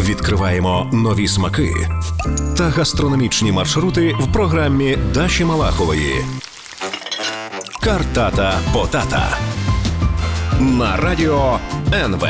Відкриваємо нові смаки та гастрономічні маршрути в програмі Даші Малахової. Картата Потата на радіо НВ.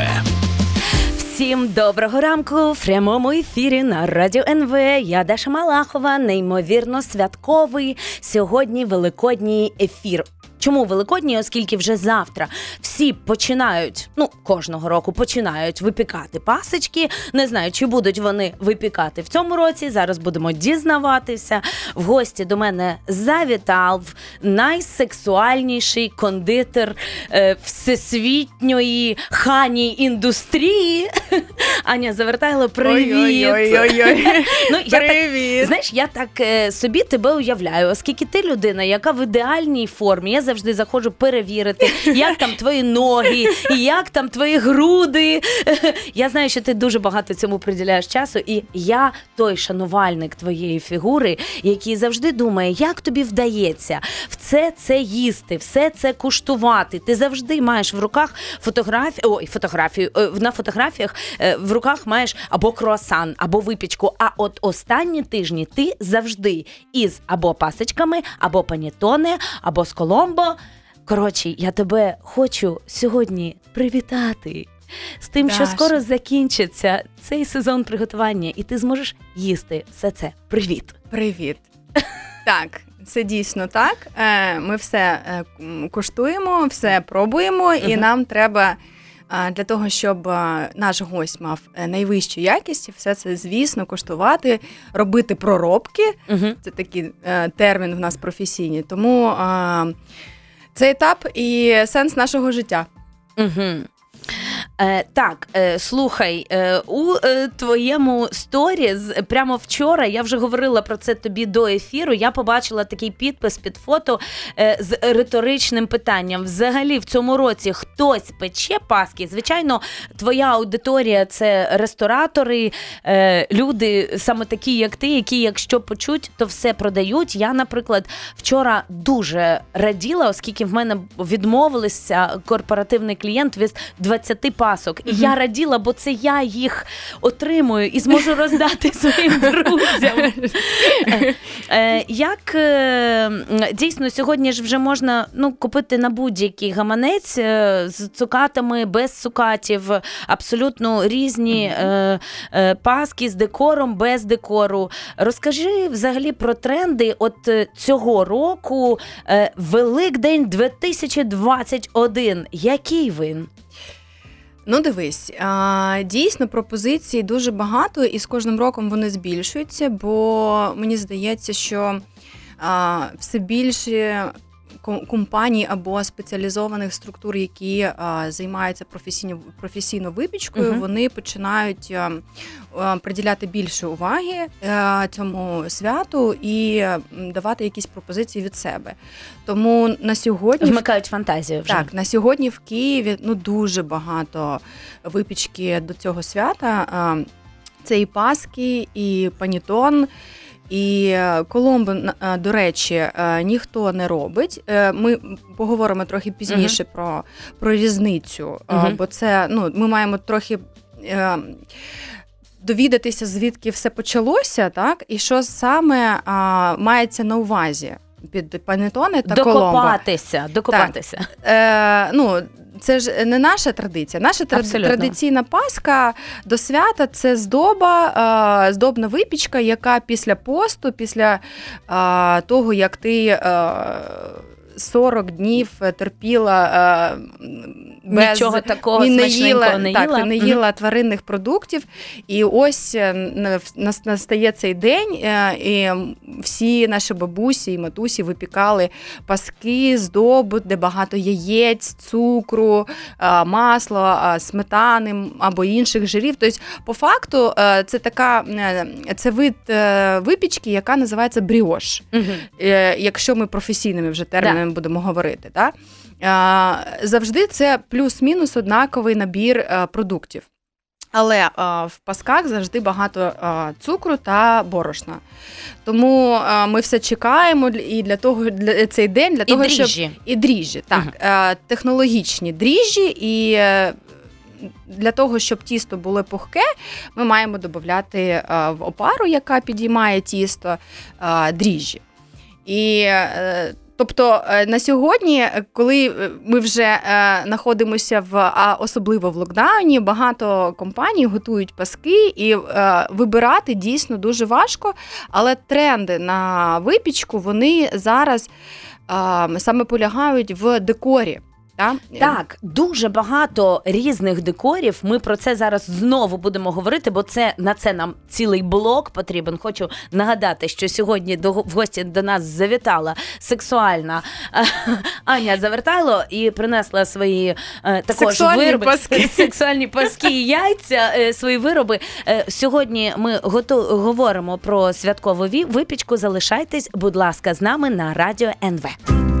Всім доброго ранку в прямому ефірі на радіо НВ. Я Даша Малахова, неймовірно святковий сьогодні великодній ефір. Чому великодні? Оскільки вже завтра всі починають, ну кожного року починають випікати пасочки. Не знаю, чи будуть вони випікати в цьому році. Зараз будемо дізнаватися. В гості до мене завітав найсексуальніший кондитер е, всесвітньої хані індустрії. Аня Завертайло, привіт! Ой-ой-ой. Ну, я так, Привіт. знаєш, я так е, собі тебе уявляю, оскільки ти людина, яка в ідеальній формі. Я завжди заходжу перевірити, як там твої ноги, як там твої груди. Я знаю, що ти дуже багато цьому приділяєш часу, і я той шанувальник твоєї фігури, який завжди думає, як тобі вдається все це їсти, все це куштувати. Ти завжди маєш в руках фотографію, ой, фотографію е, на фотографіях е, в руках маєш або круасан, або випічку. А от останні тижні ти завжди із або пасочками, або панітоне, або з коломбо. Коротше, я тебе хочу сьогодні привітати. З тим, що скоро закінчиться цей сезон приготування, і ти зможеш їсти все це. Привіт! Привіт. Так, це дійсно так. Е, Ми все е, куштуємо, все пробуємо, і нам треба. Для того щоб наш гость мав е, найвищу якість, все це, звісно, коштувати, робити проробки. Угу. Це такий е, термін в нас професійний. Тому це етап і сенс нашого життя. Угу. Е, так, е, слухай, е, у е, твоєму сторіз прямо вчора я вже говорила про це тобі до ефіру. Я побачила такий підпис під фото е, з риторичним питанням. Взагалі, в цьому році хтось пече паски. Звичайно, твоя аудиторія це ресторатори, е, люди саме такі, як ти, які, якщо почуть, то все продають. Я, наприклад, вчора дуже раділа, оскільки в мене відмовилися корпоративний клієнт від 20 пасок. І я раділа, бо це я їх отримую і зможу роздати своїм друзям. Е, е, Як е, дійсно сьогодні ж вже можна ну, купити на будь-який гаманець з цукатами, без цукатів, абсолютно різні паски з декором, без декору. Розкажи взагалі про тренди от цього року, Великдень 2021. Який він? Ну, дивись, дійсно пропозицій дуже багато, і з кожним роком вони збільшуються, бо мені здається, що все більше компаній або спеціалізованих структур, які займаються професійно, професійно випічкою, Мгм. вони починають приділяти більше уваги а, цьому святу і давати якісь пропозиції від себе. Тому на сьогодні Вмикають фантазію вже. так, на сьогодні в Києві ну дуже багато випічки до цього свята. Це і паски, і панітон. І е, коломбо, до речі, е, ніхто не робить. Е, Ми поговоримо трохи пізніше про, про різницю, Мгм. бо це ну, ми маємо трохи. е, Довідатися, звідки все почалося, так і що саме а, мається на увазі під панетони та коломбо. Докопатися, докопатися. Е, ну, це ж не наша традиція. Наша Абсолютно. традиційна паска до свята це здоба, е, здобна випічка, яка після посту, після е, того, як ти. Е, 40 днів терпіла е, без Нічого такого і не їла, не так, їла. не їла тваринних продуктів. І ось е, нас- настає цей день, е, і всі наші бабусі і матусі випікали паски, здобу, де багато яєць, цукру, е, масла, е, сметани або інших жирів. Тобто, по факту, е, це така е, це вид е, випічки, яка називається бріош е, якщо ми професійними вже термінами будемо говорити. Да? Завжди це плюс-мінус однаковий набір е, продуктів. Але е, в пасках завжди багато е, цукру та борошна. Тому е, ми все чекаємо і для того для цей день, для І того, щоб дріжджі. і дріжджі, так, е, технологічні дріжджі і. для того, щоб тісто було пухке, ми маємо додати в опару, яка підіймає тісто, дріжджі. І Тобто е, на сьогодні, е, коли е, ми вже знаходимося в а особливо в локдауні, багато компаній готують паски, і вибирати дійсно дуже важко. Але тренди на випічку вони зараз саме полягають в декорі. Так, так, дуже багато різних декорів. Ми про це зараз знову будемо говорити, бо це на це нам цілий блок потрібен. Хочу нагадати, що сьогодні до в гості до нас завітала сексуальна Аня Завертайло і принесла свої е, також сексуальні вироби паски. сексуальні паски і яйця. Е, свої вироби. Е, сьогодні ми готу, говоримо про святкову випічку. Залишайтесь, будь ласка, з нами на радіо НВ.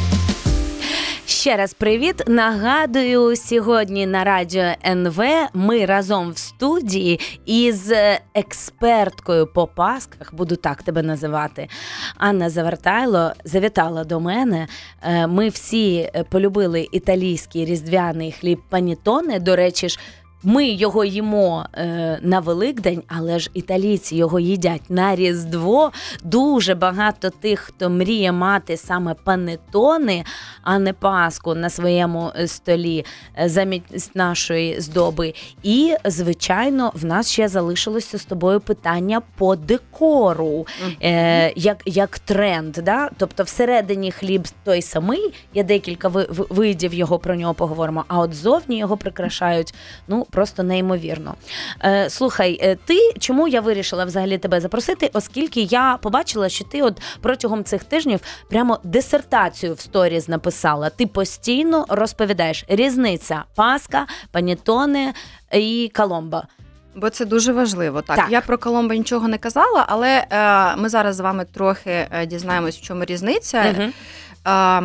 Ще раз привіт. Нагадую, сьогодні на радіо НВ ми разом в студії із експерткою по пасках, буду так тебе називати. Анна Завертайло завітала до мене. Е, ми всі полюбили італійський різдвяний хліб панітоне. До речі ж. Ми його їмо е, на Великдень, але ж італійці його їдять на Різдво. Дуже багато тих, хто мріє мати саме панетони, а не паску на своєму е, столі е, замість нашої здоби. І, звичайно, в нас ще залишилося з тобою питання по декору, е, як як тренд. Да? Тобто, всередині хліб той самий, є декілька видів його про нього поговоримо. А от зовні його прикрашають. ну, просто неймовірно. Е, Слухай, е, ти чому я вирішила взагалі тебе запросити? Оскільки я побачила, що ти от протягом цих тижнів прямо дисертацію в сторіз написала. Ти постійно розповідаєш різниця Паска, панітони і Коломба. Бо це дуже важливо. Так, так. я про Коломбо нічого не казала, але е, ми зараз з вами трохи е, дізнаємось, в чому різниця. Угу. Е,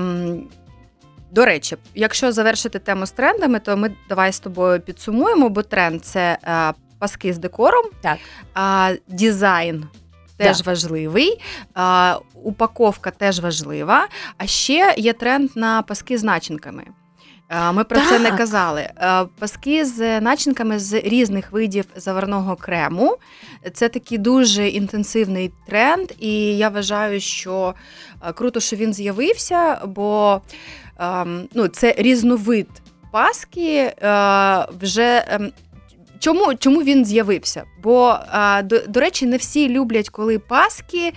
до речі, якщо завершити тему з трендами, то ми давай з тобою підсумуємо, бо тренд це е, паски з декором, так. а дизайн. Теж да. важливий, а, упаковка теж важлива. А ще є тренд на паски з начинками. А, ми про так. це не казали. А, паски з начинками з різних видів заварного крему. Це такий дуже інтенсивний тренд, і я вважаю, що круто, що він з'явився, бо ну, це різновид паски е, вже. Ем, чому чому він з'явився? Бо, е, до, до речі, не всі люблять, коли паски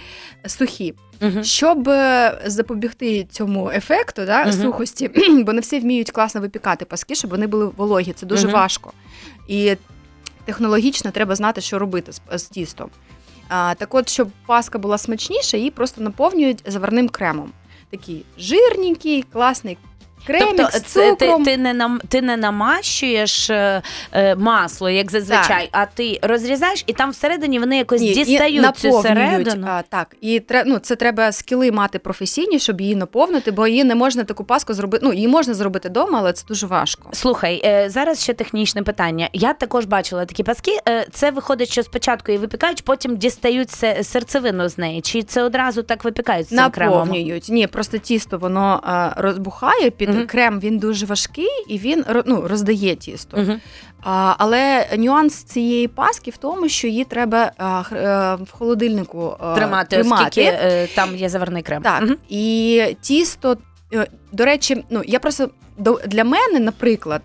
сухі. uh Щоб е, запобігти цьому ефекту да, uh сухості, бо не всі вміють класно випікати паски, щоб вони були вологі. Це дуже uh важко. І технологічно треба знати, що робити з, з тістом. А, Так от, щоб паска була смачніша, її просто наповнюють заварним кремом такий жирненький, класний Кремік тобто, з цукром. Ти, ти не нам ти не намащуєш е, е, масло, як зазвичай, так. а ти розрізаєш, і там всередині вони якось Ні, дістають цю середину. А, Так, і ну, це треба скіли мати професійні, щоб її наповнити, бо її не можна таку паску зробити. Ну її можна зробити вдома, але це дуже важко. Слухай, е, зараз ще технічне питання. Я також бачила такі паски. Е, це виходить, що спочатку її випікають, потім дістають серцевину з неї. Чи це одразу так випікають? Наповнюють. Ні, просто тісто воно е, розбухає під угу. крем він дуже важкий і він ну, роздає тісто. Угу. А, Але нюанс цієї паски в тому, що її треба а, а, в холодильнику а, тримати, тримати. оскільки е, там є заварний крем. Так, угу. І тісто, е, до речі, ну я просто для мене, наприклад,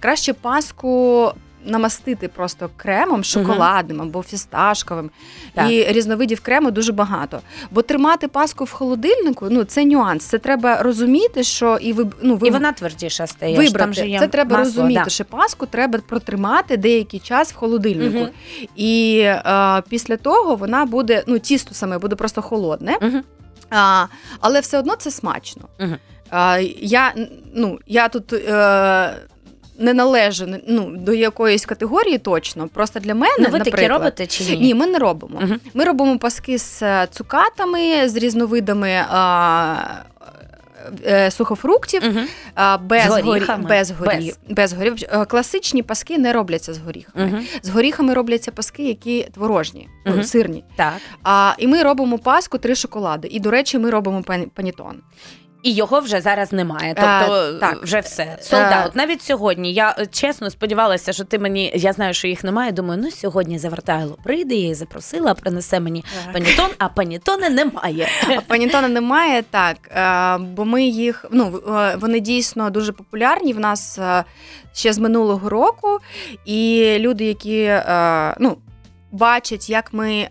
краще паску намастити просто кремом шоколадним або фісташковим. Так. І різновидів крему дуже багато. Бо тримати паску в холодильнику ну це нюанс. Це треба розуміти, що і ви ну ви і вона твердіша стає. Вибрати. Там же є Це треба масло, розуміти, да. що паску треба протримати деякий час в холодильнику. Угу. І е, після того вона буде, ну тісто саме буде просто холодне, угу. а, але все одно це смачно. Угу. А, Я ну, я тут е, не належу ну, до якоїсь категорії точно. Просто для мене Ну, ви наприклад, такі робите чи ні? Ні, ми не робимо. uh Ми робимо паски з е, цукатами, з різновидами. А, е, сухофруктів, а, без, З горіхами? без, горі... Без. без горів. Е, Класичні паски не робляться з горіхами. Мгм. З горіхами робляться паски, які творожні, Мгм. сирні. Так. А, і ми робимо паску три шоколади. І, до речі, ми робимо пан- панітон. І його вже зараз немає. Тобто Е, так. вже все. Солдат. Навіть сьогодні. Я е, чесно сподівалася, що ти мені. Я знаю, що їх немає. Думаю, ну сьогодні завертайло прийде, я її запросила, принесе мені панітон, а панітони немає. А панітона немає так, е, бо ми їх ну е, вони дійсно дуже популярні в нас ще з минулого року. І люди, які ну, бачать, як ми.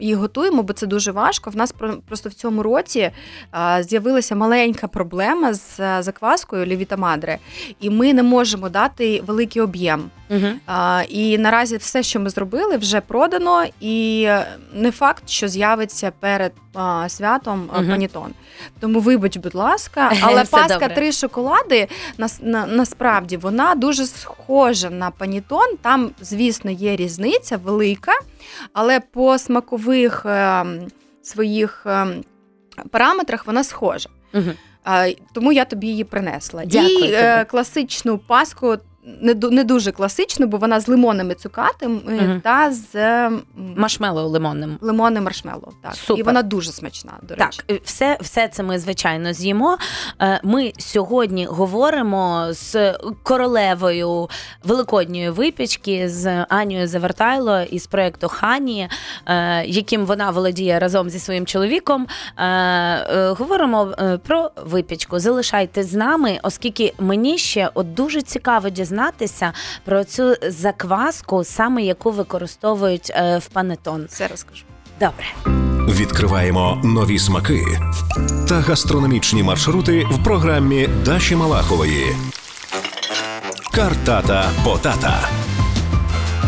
Їх готуємо, бо це дуже важко. В нас просто в цьому році з'явилася маленька проблема з закваскою Лівіта Мадре, і ми не можемо дати великий об'єм. А, і наразі все, що ми зробили, вже продано, і не факт, що з'явиться перед а, святом Мгм. панітон. Тому вибач, будь ласка, але паска добре. три шоколади нас на, насправді вона дуже схожа на панітон. Там, звісно, є різниця велика, але по смакових е, своїх е, параметрах вона схожа. Угу. Тому я тобі її принесла. Дякую І тобі. е, класичну паску. Не, не дуже класичну, бо вона з лимонними цукатами Мгм. та з е, лимонним. лимонним маршмеллоу. Так. Супер. І вона дуже смачна, до Так, речі. е, все, все це ми звичайно з'їмо. Е, Ми сьогодні говоримо з королевою великодньої випічки з Анією Завертайло із проєкту Хані, е, яким вона володіє разом зі своїм чоловіком. Е, е, Говоримо е, про випічку. Залишайтесь з нами, оскільки мені ще от дуже цікаво дізнатися про цю закваску, саме яку використовують е, в панетон. Все розкажу. Добре. Відкриваємо нові смаки та гастрономічні маршрути в програмі Даші Малахової. Картата Потата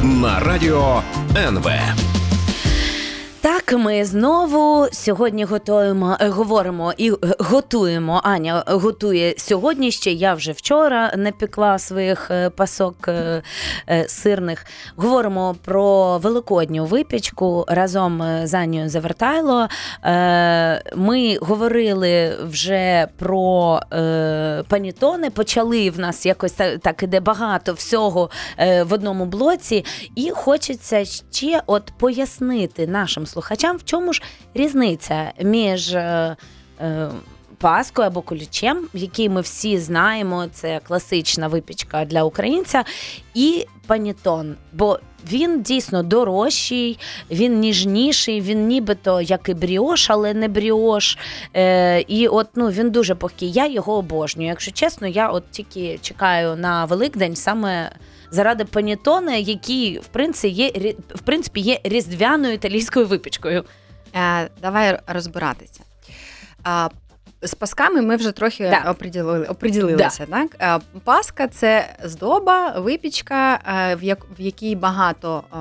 на радіо НВ. Так, ми знову сьогодні готуємо, е, говоримо і е, готуємо. Аня готує сьогодні ще. Я вже вчора напекла своїх е, пасок е, е, сирних. Говоримо про великодню випічку разом е, з Анією Завертайло. Е, Ми говорили вже про е, панітони. Почали в нас якось так, іде багато всього е, в одному блоці. І хочеться ще от пояснити нашим слухачам, в чому ж різниця між е, е, паскою або кулічем, який ми всі знаємо, це класична випічка для українця, і панітон. Бо він дійсно дорожчий, він ніжніший, він нібито як і бріош, але не бріош. Е, і от ну він дуже пухкий. Я його обожнюю. Якщо чесно, я от тільки чекаю на Великдень саме заради панітони, який в принципі є в принципі є різдвяною італійською випічкою. Е, давай розбиратися. А, з пасками ми вже трохи Да. оприділили, оприділилися. Так? Е, Паска це здоба, випічка, е, в, як, в якій багато е,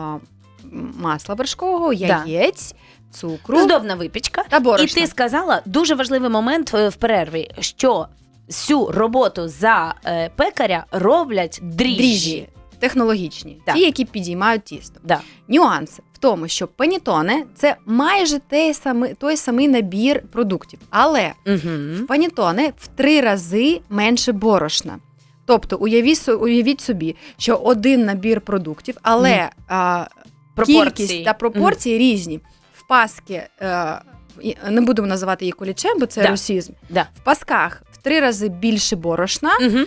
масла вершкового, яєць, цукру Здобна випічка. та І ти сказала дуже важливий момент е, в перерві, що всю роботу за е, пекаря роблять дріжджі. дріжджі технологічні, Так. ті, які підіймають тісто. Да. Нюанс в тому, що панітоне це майже той самий, той самий набір продуктів, але Угу. панітоне в три рази менше борошна. Тобто, уявіть, уявіть собі, що один набір продуктів, але а, кількість та пропорції різні. В паски е, і- не будемо називати її кулічем, бо це Да. русізм. Да. В пасках в три рази більше борошна, Угу.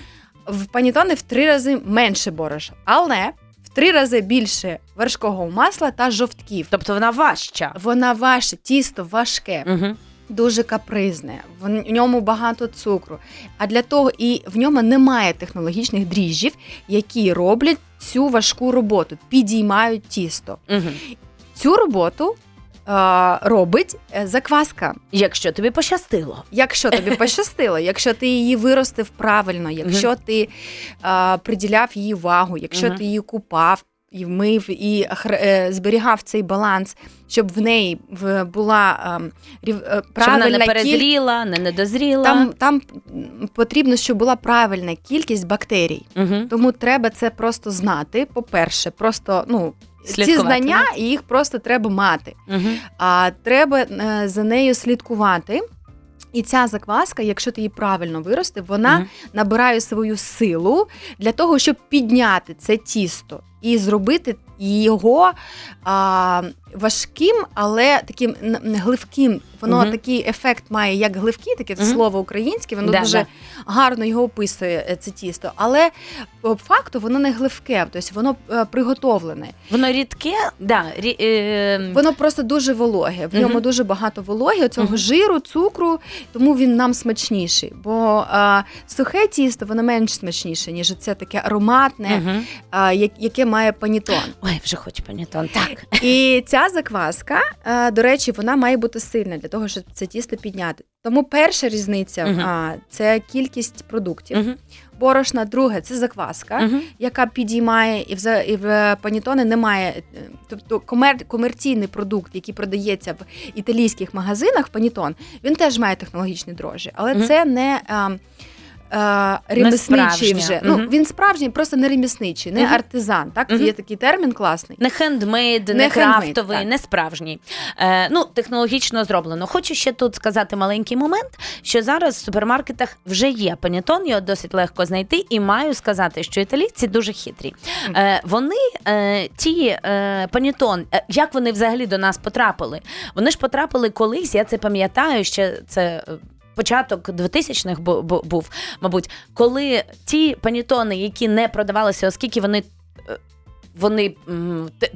В панітони в три рази менше борошна, але в три рази більше вершкового масла та жовтків. Тобто вона важча. Вона ваше, тісто важке, Угу. дуже капризне, в ньому багато цукру. А для того і в ньому немає технологічних дріжджів, які роблять цю важку роботу, підіймають тісто. Угу. Цю роботу робить е, закваска. Якщо тобі пощастило. Якщо тобі пощастило, якщо ти її виростив правильно, якщо ти е, приділяв їй увагу, якщо ти її купав. І вмив і е, зберігав цей баланс, щоб в неї була рів- е, Щоб вона не перезріла, не недозріла. Там, там потрібно, щоб була правильна кількість бактерій. Угу. Тому треба це просто знати. По-перше, просто ну ці знання і їх просто треба мати. Угу. А треба е, за нею слідкувати. І ця закваска, якщо ти її правильно виростив, вона Мгм. набирає свою силу для того, щоб підняти це тісто і зробити його а, важким, але таким гливким. Воно Мгм. такий ефект має, як гливкі, таке Мгм. слово українське, воно Да, дуже да. гарно його описує е, це тісто. Але по факту воно не гливке, тобто воно е, приготовлене. Воно рідке, да, рі, е, Воно просто дуже вологе. В ньому дуже багато вологи, цього жиру, цукру, тому він нам смачніший. Бо а, сухе тісто воно менш смачніше, ніж це таке ароматне, а, яке має панітон. Ой, вже хочу панітон. Так. І ця закваска, до речі, вона має бути сильна для того, щоб це тісто підняти. Тому перша різниця а, це кількість продуктів. Мгм. Борошна, друге це закваска. Мгм. яка підіймає і в і в панітони немає. е, Тобто комер, комерційний продукт, який продається в італійських магазинах, панітон, він теж має технологічні дрожжі, але це не. А, а, ремісничий вже. Ну, Мгм. він справжній, просто не ремісничий, не Мгм. артизан. Так, Мгм. є такий термін класний. Не хендмейд, не, Не крафтовий, так. не справжній. Е, ну, технологічно зроблено. Хочу ще тут сказати маленький момент, що зараз в супермаркетах вже є панітон, його досить легко знайти, і маю сказати, що італійці дуже хитрі. Е, вони е, ті е, панітон, е, як вони взагалі до нас потрапили? Вони ж потрапили колись, я це пам'ятаю, ще це. Початок 2000-х бу- бу- був, мабуть, коли ті панітони, які не продавалися, оскільки вони е, вони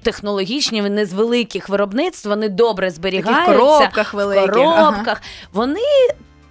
технологічні, вони з великих виробництв, вони добре В зберігаються коробках в коробках. Ага. Вони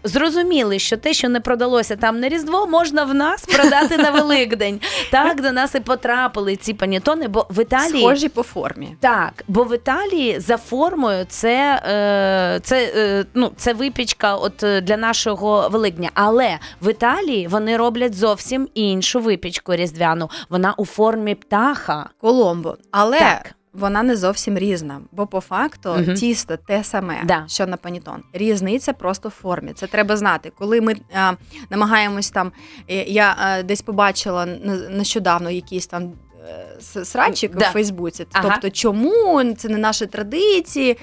зрозуміли, що те, що не продалося там на Різдво, можна в нас продати на Великдень. Так до нас і потрапили ці панітони, бо в Італії. Схожі по формі. Так, бо в Італії за формою це, е, це, е, ну, це випічка от е, для нашого Великдня. Але в Італії вони роблять зовсім іншу випічку різдвяну. Вона у формі птаха. Коломбо. Але Так. Вона не зовсім різна, бо по факту Мгм. тісто те саме, Да. що на панітон. Різниця просто в формі. Це треба знати. Коли ми а, намагаємось там, е, я а, десь побачила нещодавно якийсь там. е, Срачик Да. у Фейсбуці. Ага. Тобто, чому це не наші традиції?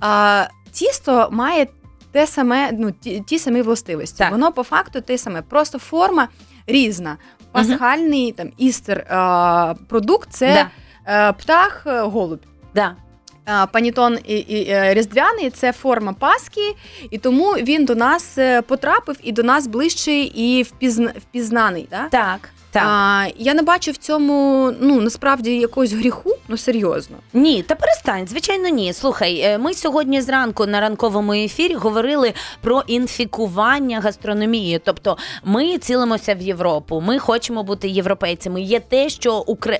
А, тісто має те саме, ну, ті, ті самі властивості. Так. Воно по факту те саме, просто форма різна. Пасхальний там істер а, продукт це Да. Е, Птах, е, голуб. Да. Е, Панітон і, і різдвяний це форма Пасхи, і тому він до нас потрапив і до нас ближчий і впізна, впізнаний. Да? Так. Так. А, я не бачу в цьому ну насправді якогось гріху, ну серйозно. Ні, та перестань, звичайно, ні. Слухай, ми сьогодні зранку на ранковому ефірі говорили про інфікування гастрономії. Тобто ми цілимося в Європу, ми хочемо бути європейцями. Є те, що Укра...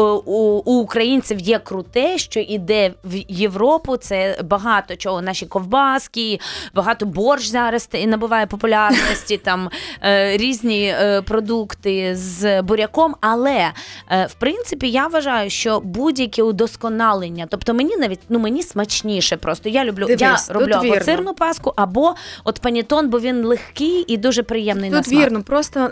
е, у, у українців є круте, що іде в Європу. Це багато чого. Наші ковбаски, багато борщ зараз набуває популярності. Там е, різні е, продукти з буряком. Але в принципі я вважаю, що будь-яке удосконалення, тобто мені навіть ну мені смачніше просто. Я люблю Дивись, я роблю або вірно. сирну паску, або от панітон, бо він легкий і дуже приємний на Тут смак. вірно, просто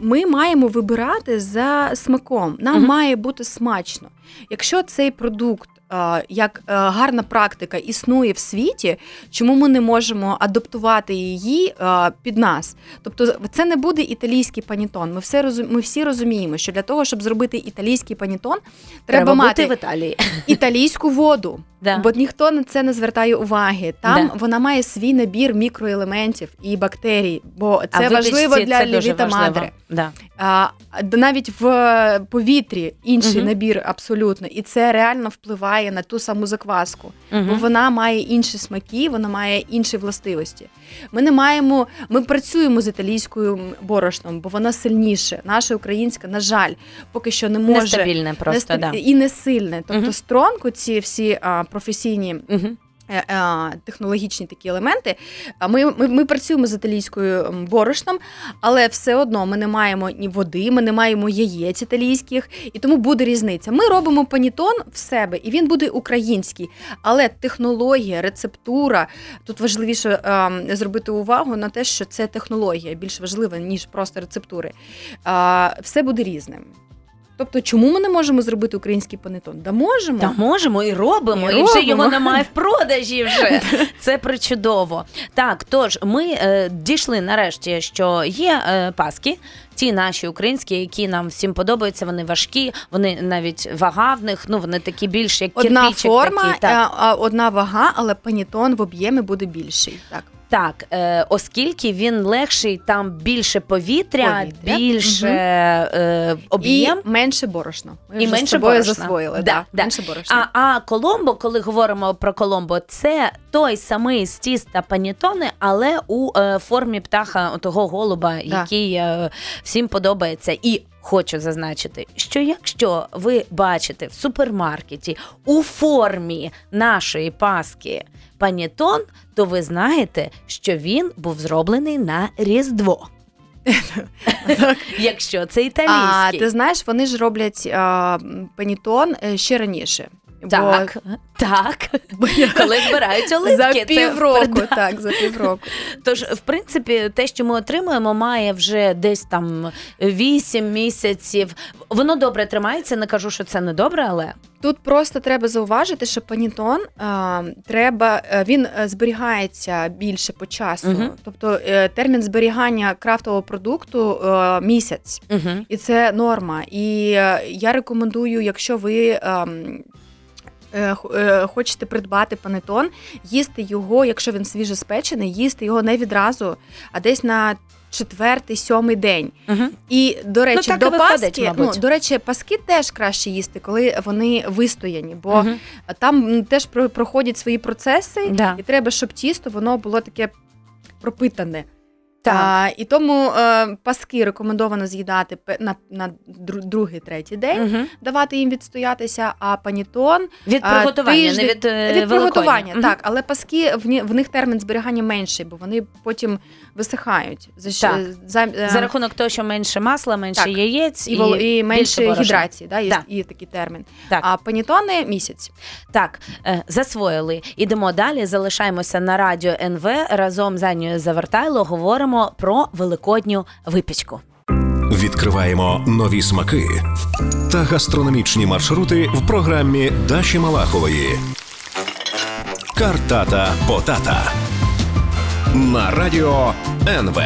ми маємо вибирати за смаком. Нам Мгм. має бути смачно. Якщо цей продукт. Е, Як е, гарна практика існує в світі, чому ми не можемо адаптувати її е, під нас? Тобто, це не буде італійський панітон. Ми все ми всі розуміємо, що для того, щоб зробити італійський панітон, треба, мати в Італії. італійську воду. Да. Бо ніхто на це не звертає уваги. Там Да. вона має свій набір мікроелементів і бактерій, бо А це випічці важливо для лівіта мадре. Да. А, навіть в повітрі інший Мгм. набір абсолютно, і це реально впливає на ту саму закваску, бо вона має інші смаки, вона має інші властивості. Ми не маємо, ми працюємо з італійською борошном, бо вона сильніше. Наша українська, на жаль, поки що не може Нестабільне просто, не да. і не сильне. Тобто угу. стронку, ці всі а, професійні Мгм. Е, е, технологічні такі елементи. А Ми, ми, ми працюємо з італійською борошном, але все одно ми не маємо ні води, ми не маємо яєць італійських, і тому буде різниця. Ми робимо панітон в себе, і він буде український. Але технологія, рецептура тут важливіше е, зробити увагу на те, що це технологія більш важлива ніж просто рецептури. Е, все буде різним. Тобто, чому ми не можемо зробити український панетон? Да можемо. Та можемо і робимо, І і, вже його немає в продажі. Вже це причудово. Так, тож ми е, дійшли нарешті, що є е, паски, ті наші українські, які нам всім подобаються. Вони важкі, вони навіть вага в них. Ну вони такі більш як Одна кирпичик форма, такий, так. е, а одна вага, але панітон в об'ємі буде більший. Так. Так, е, оскільки він легший, там більше повітря, Повітря. більше е, об'єм. І менше борошно. Ми І вже менше з тобою борошна. засвоїли. Да, Да. Менше борошна. А, а Коломбо, коли говоримо про Коломбо, це той самий з тіста панітони, але у е, формі птаха того голуба, який е, всім подобається. І хочу зазначити, що якщо ви бачите в супермаркеті у формі нашої паски панітон, то ви знаєте, що він був зроблений на Різдво. Якщо це італійський. А ти знаєш, вони ж роблять панітон е, ще раніше. Так, так. Бо, я- Коли збирають оливки, за це півроку, так, за півроку. Тож, в принципі, те, що ми отримуємо, має вже десь там 8 місяців. Воно добре тримається. Не кажу, що це не добре, але Тут просто треба зауважити, що панітон а, треба, е, він е, зберігається більше по часу. Мгм. Тобто е, термін зберігання крафтового продукту е, місяць. угу. І це норма. І я рекомендую, якщо ви. ем, е, х- е, Хочете придбати панетон, їсти його, якщо він свіжоспечений, їсти його не відразу, а десь на четвертий, сьомий день. Угу. І до речі, так і до виходить, паски, мабуть. ну до речі, паски теж краще їсти, коли вони вистояні, бо там теж про- проходять свої процеси, Да. і треба, щоб тісто воно було таке пропитане. Так. А, і тому е, паски рекомендовано з'їдати на, на другий, третій день, Угу. давати їм відстоятися, а панітон Від приготування, тиждень- не від, е, від приготування. Великодня. Так, але паски в, в них термін зберігання менший, бо вони потім висихають за, Так. за, е, За рахунок того, що менше масла, менше Так. яєць і, вол- і менше гідрації, да, є, Так. є такий термін. Так. А панітони місяць. Так, е, засвоїли. Ідемо далі. Залишаємося на радіо НВ. Разом з Анією Завертайло говоримо про великодню випічку. Відкриваємо нові смаки та гастрономічні маршрути в програмі Даші Малахової. Картата Потата на радіо НВ.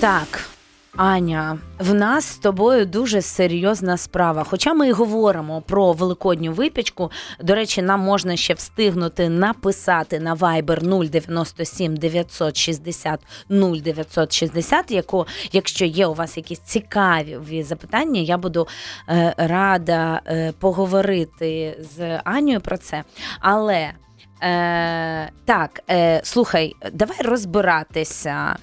Так, Аня, в нас з тобою дуже серйозна справа. Хоча ми і говоримо про великодню випічку. До речі, нам можна ще встигнути написати на Viber 097 960 0960, яку, якщо є у вас якісь цікаві запитання, я буду е, рада е, поговорити з Анією про це. Але. Е, так, е, слухай, давай розбиратися.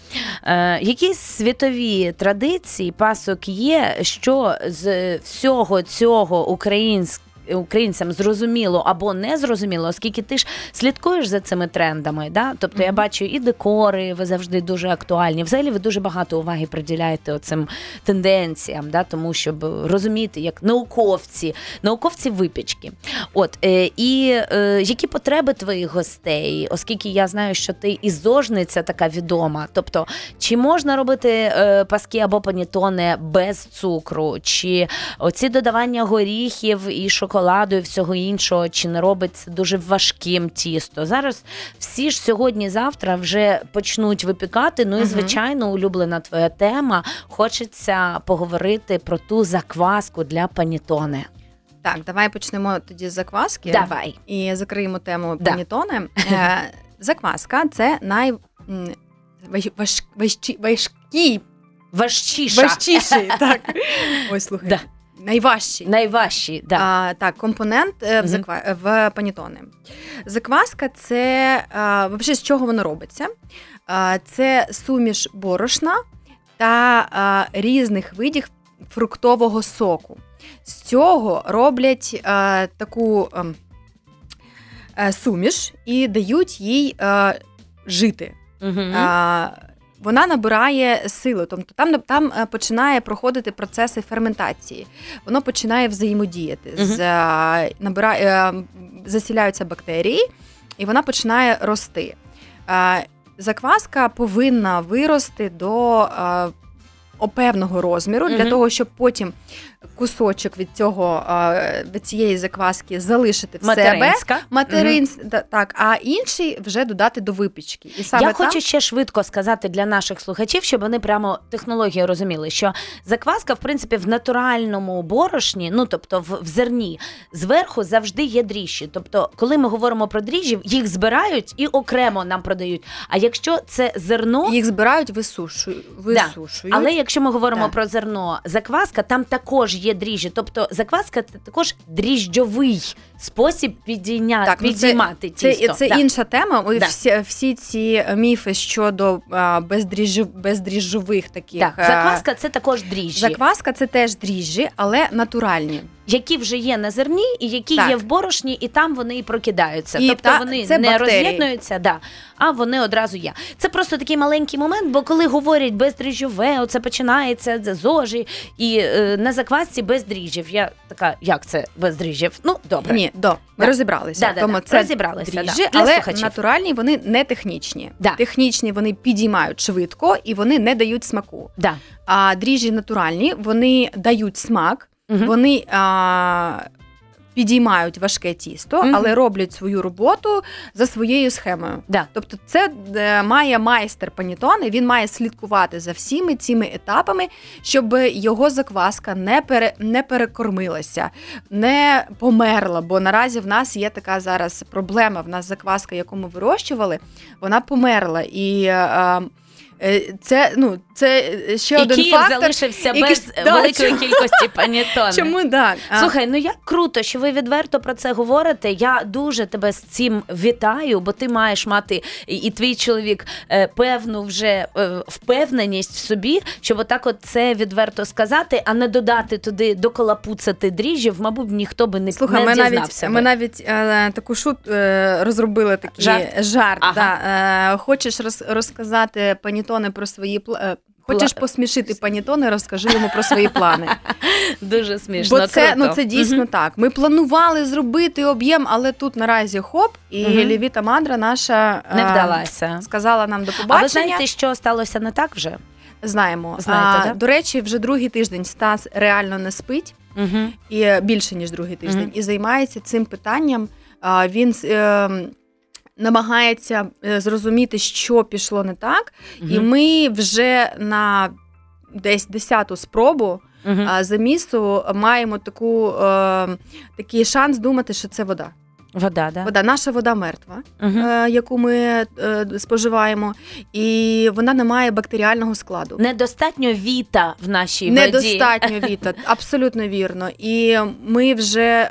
Е, якісь світові традиції пасок є, що з всього цього українського. Українцям зрозуміло або не зрозуміло, оскільки ти ж слідкуєш за цими трендами. Да? Тобто я бачу і декори, ви завжди дуже актуальні. Взагалі ви дуже багато уваги приділяєте оцим тенденціям, да? тому щоб розуміти, як науковці, науковці випічки. От е, і е, які потреби твоїх гостей, оскільки я знаю, що ти і зожниця така відома. Тобто, чи можна робити е, паски або панітони без цукру, чи оці додавання горіхів і шоколаду і всього іншого, чи не робить це дуже важким тісто? Зараз всі ж сьогодні-завтра вже почнуть випікати. Ну і звичайно, улюблена твоя тема. Хочеться поговорити про ту закваску для панітони. Так, давай почнемо тоді з закваски. Давай. І закриємо тему Да. панітони. Е, закваска це най. важкий, Важчіша. важчіший, так. Ой, слухай. Да. Найважчий. Найважчі, да. А, так, компонент е, в, заква... в панітони. Закваска це а, взагалі з чого воно робиться? А, це суміш борошна та а, різних видів фруктового соку. З цього роблять а, таку ем, е, суміш і дають їй жити. Мгм. А, вона набирає силу, тобто там, там е, починає проходити процеси ферментації. Воно починає взаємодіяти з е, набирає, е, засіляються бактерії, і вона починає рости. Закваска повинна вирости до певного розміру для того, щоб потім кусочок від цього від цієї закваски залишити в себе. Материнська. Материн, та- так, а інший вже додати до випічки. І саме Я там, хочу ще швидко сказати для наших слухачів, щоб вони прямо технологію розуміли, що закваска, в принципі, в натуральному борошні, ну тобто в, в зерні, зверху завжди є дріжджі. Тобто, коли ми говоримо про дріжджі, їх збирають і окремо нам продають. А якщо це зерно, їх збирають, висушують. висушують. але якщо ми говоримо Так. про зерно, закваска, там також є дріжджі. Тобто закваска це також дріжджовий спосіб підійня... Так, ну це- підіймати Це, тісто. це так. інша тема. Да. Всі, всі ці міфи щодо а, бездріжджов, бездріжджових таких. Так, закваска це також дріжджі. Закваска це теж дріжджі, але натуральні. Які вже є на зерні, і які Так. є в борошні, і там вони і прокидаються. І тобто та- вони це не бактерії. роз'єднуються, да, а вони одразу є. Це просто такий маленький момент, бо коли говорять бездріжджове, оце починається зожі, і е, на заквасці без дріжджів. Я така, як це без дріжджів? Ну, добре. Ні, до Да. розібралися. Да, да, Тому да, це розібралися, да. дріжджі, Для але слухачів. натуральні вони не технічні. Да. Технічні вони підіймають швидко і вони не дають смаку. Да. А дріжджі натуральні вони дають смак, Мгм. вони а, підіймають важке тісто, Мгм. але роблять свою роботу за своєю схемою. Да. Тобто, це е, має майстер панітони, він має слідкувати за всіми цими етапами, щоб його закваска не пере, не перекормилася, не померла. Бо наразі в нас є така зараз проблема. В нас закваска, яку ми вирощували, вона померла. І е, е, це, ну, це ще І один Київ фактор. залишився який- без да, великої чому- кількості панітони. Чому так? А, Слухай, ну як круто, що ви відверто про це говорите. Я дуже тебе з цим вітаю, бо ти маєш мати і, і твій чоловік е, певну вже е, впевненість в собі, щоб отак от це відверто сказати, а не додати туди доколапуцати дріжджів, мабуть, ніхто би не, Слухай, не ми навіть, ми навіть е, таку шут е, розробили такий Жарт? жарт. Ага. да. е, хочеш роз, розказати панітони про свої пла- е, Хочеш посмішити панітони, розкажи йому про свої плани. Дуже смішно. Бо це, круто. ну, це дійсно Мгм. так. Ми планували зробити об'єм, але тут наразі хоп, і Мгм. Лівіта Мандра наша не е, вдалася. сказала нам до А ви знаєте, що сталося не так вже? Знаємо. Знаєте, а, да? До речі, вже другий тиждень Стас реально не спить. Угу. і е, більше ніж другий тиждень, і займається цим питанням. А, Він е, намагається е, зрозуміти, що пішло не так, і ми вже на десь десяту спробу Мгм. а, замісу маємо таку, е, такий шанс думати, що це вода. Вода, да? Вода, наша вода мертва, е, яку ми е, споживаємо, і вона не має бактеріального складу. Недостатньо віта в нашій воді. Недостатньо віта, абсолютно вірно. І ми вже е,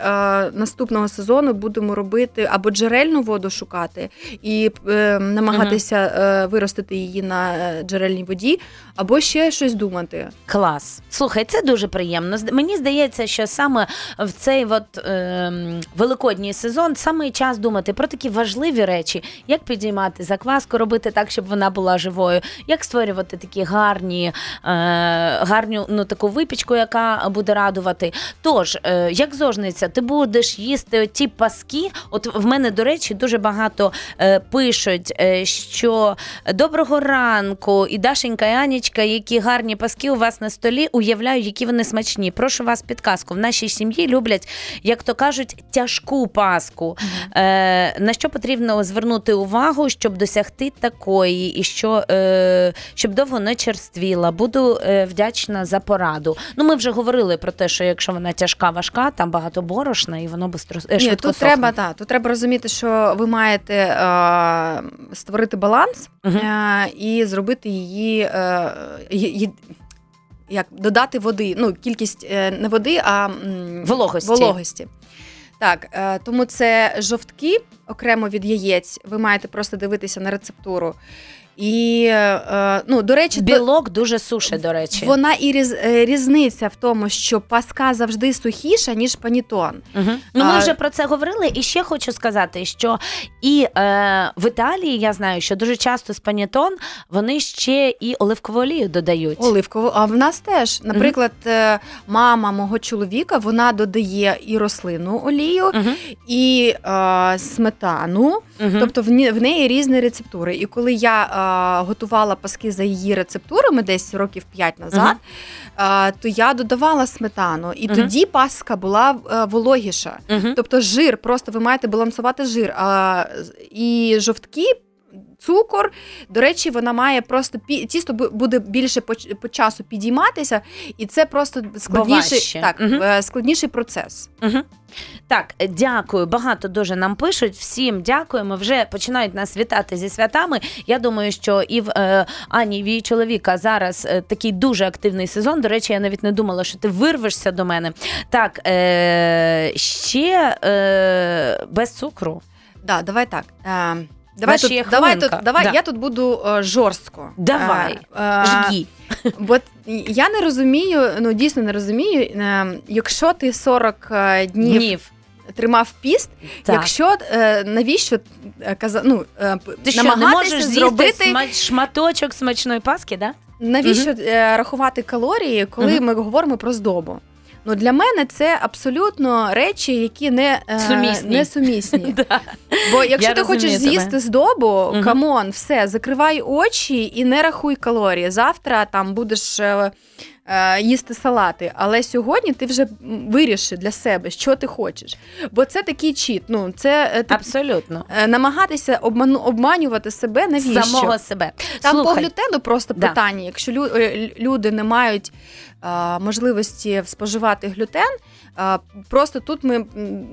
наступного сезону будемо робити або джерельну воду шукати і е, намагатися е, виростити її на е, джерельній воді, або ще щось думати. Клас. Слухай, це дуже приємно. Мені здається, що саме в цей от, ем, великодній сезон саме час думати про такі важливі речі, як підіймати закваску, робити так, щоб вона була живою, як створювати такі гарні, е, гарню ну, таку випічку, яка буде радувати. Тож, е, як зожниця, ти будеш їсти ті паски. От в мене, до речі, дуже багато е, пишуть, е, що доброго ранку, і Дашенька, і Анічка, які гарні паски у вас на столі. Уявляю, які вони смачні. Прошу вас підказку. В нашій сім'ї люблять, як то кажуть, тяжку паску. Е, на що потрібно звернути увагу, щоб досягти такої, і що е, щоб довго не черствіла. Буду е, вдячна за пораду. Ну, ми вже говорили про те, що якщо вона тяжка, важка, там багато борошна, і воно бистро е, Ні, тут сохне. треба та, тут треба розуміти, що ви маєте е, створити баланс Мгм. е, і зробити її. Е, ї- як додати води, ну кількість е, не води, а Вологості. вологості. Так, е, тому це жовтки окремо від яєць. Ви маєте просто дивитися на рецептуру. І е, ну, до речі, то- Білок дуже суше, до речі. вона і різ, е, різниця в тому, що паска завжди сухіша, ніж панітон. Угу. Ну, ми А- вже про це говорили, і ще хочу сказати, що і е, в Італії я знаю, що дуже часто з панітон вони ще і оливкову олію додають. Оливкову, а в нас теж, наприклад, е, мама мого чоловіка вона додає і рослинну олію, Угу. і е, сметану. сметану, тобто в, в неї різні рецептури. І коли я е, готувала паски за її рецептурами десь років 5 назад, е, то я додавала сметану, і Мгм. тоді паска була е, вологіша. Мгм. Тобто жир, просто ви маєте балансувати жир. А, і жовтки. Цукор, до речі, вона має просто тісто буде більше по, по часу підійматися, і це просто складніший, так, е, складніший процес. Мгм. Так, е, дякую. Багато дуже нам пишуть. Всім дякуємо. Вже починають нас вітати зі святами. Я думаю, що і в е, Ані, і в її чоловіка зараз е, такий дуже активний сезон. До речі, я навіть не думала, що ти вирвешся до мене. Так, е, ще е, без цукру. Да, давай так. Давай тут, давай тут, давай, Да. я тут буду е, жорстко. Давай, Е, е, Жгі. Бо я не розумію, ну дійсно не розумію, якщо ти 40 днів, Днів. тримав піст, Так. якщо е, навіщо каза, ну, е, Ти що, не можеш зробити, шматочок смачної паски, да? навіщо е, рахувати калорії, коли Мгм. ми говоримо про здобу? Ну для мене це абсолютно речі, які не, е, Сумісні. не сумісні. Да. Бо якщо Я ти хочеш тебе. з'їсти здобу, Мгм. come on, все, закривай очі і не рахуй калорії. Завтра там будеш е, е, їсти салати. Але сьогодні ти вже м, виріши для себе, що ти хочеш. Бо це такий чіт. Ну, це е, ти, Абсолютно. е, намагатися обману, обманювати себе, навіщо? Самого себе. Там по глютену просто Да. питання. Якщо лю- е, люди не мають можливості споживати глютен, е, просто тут ми,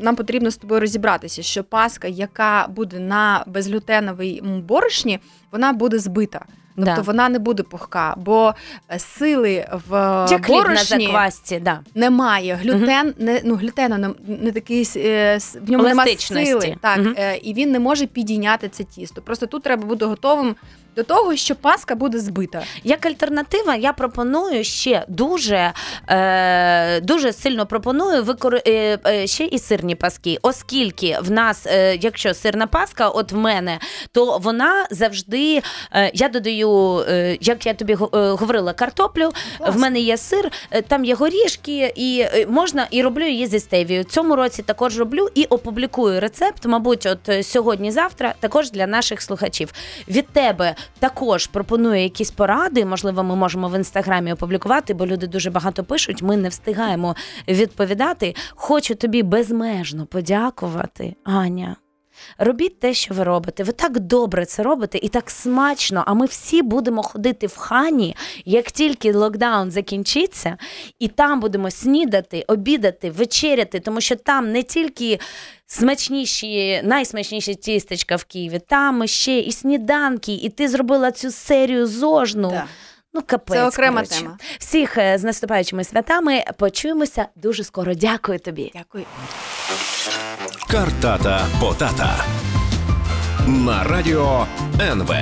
нам потрібно з тобою розібратися, що паска, яка буде на безглютеновій борошні, вона буде збита. Тобто да. вона не буде пухка, бо е, сили в е, Як хліб на борошні заквасці, да. немає. Глютен, не, ну, глютену не, не такий, е, в ньому немає сили. Так, е, і він не може підійняти це тісто. Просто тут треба бути готовим до того, що паска буде збита. Як альтернатива, я пропоную ще дуже, е, дуже сильно пропоную викор... е, е, ще і сирні паски, оскільки в нас, е, якщо сирна паска, от в мене, то вона завжди. Е, я додаю, е, як я тобі е, говорила, картоплю. Клас. В мене є сир, е, там є горішки, і е, можна і роблю її зі стевією. Цьому році також роблю і опублікую рецепт, мабуть, от сьогодні-завтра, також для наших слухачів. Від тебе також пропоную якісь поради. Можливо, ми можемо в інстаграмі опублікувати, бо люди дуже багато пишуть. Ми не встигаємо відповідати. Хочу тобі безмежно подякувати, Аня. Робіть те, що ви робите. Ви так добре це робите і так смачно. А ми всі будемо ходити в хані, як тільки локдаун закінчиться, і там будемо снідати, обідати, вечеряти, тому що там не тільки смачніші, найсмачніші тістечка в Києві, там ще і сніданки, і ти зробила цю серію зожну. Да. Ну, капець. Це окрема коротше. тема. Всіх е, з наступаючими святами почуємося дуже скоро. Дякую тобі. Дякую. Картата Потата на радіо НВ.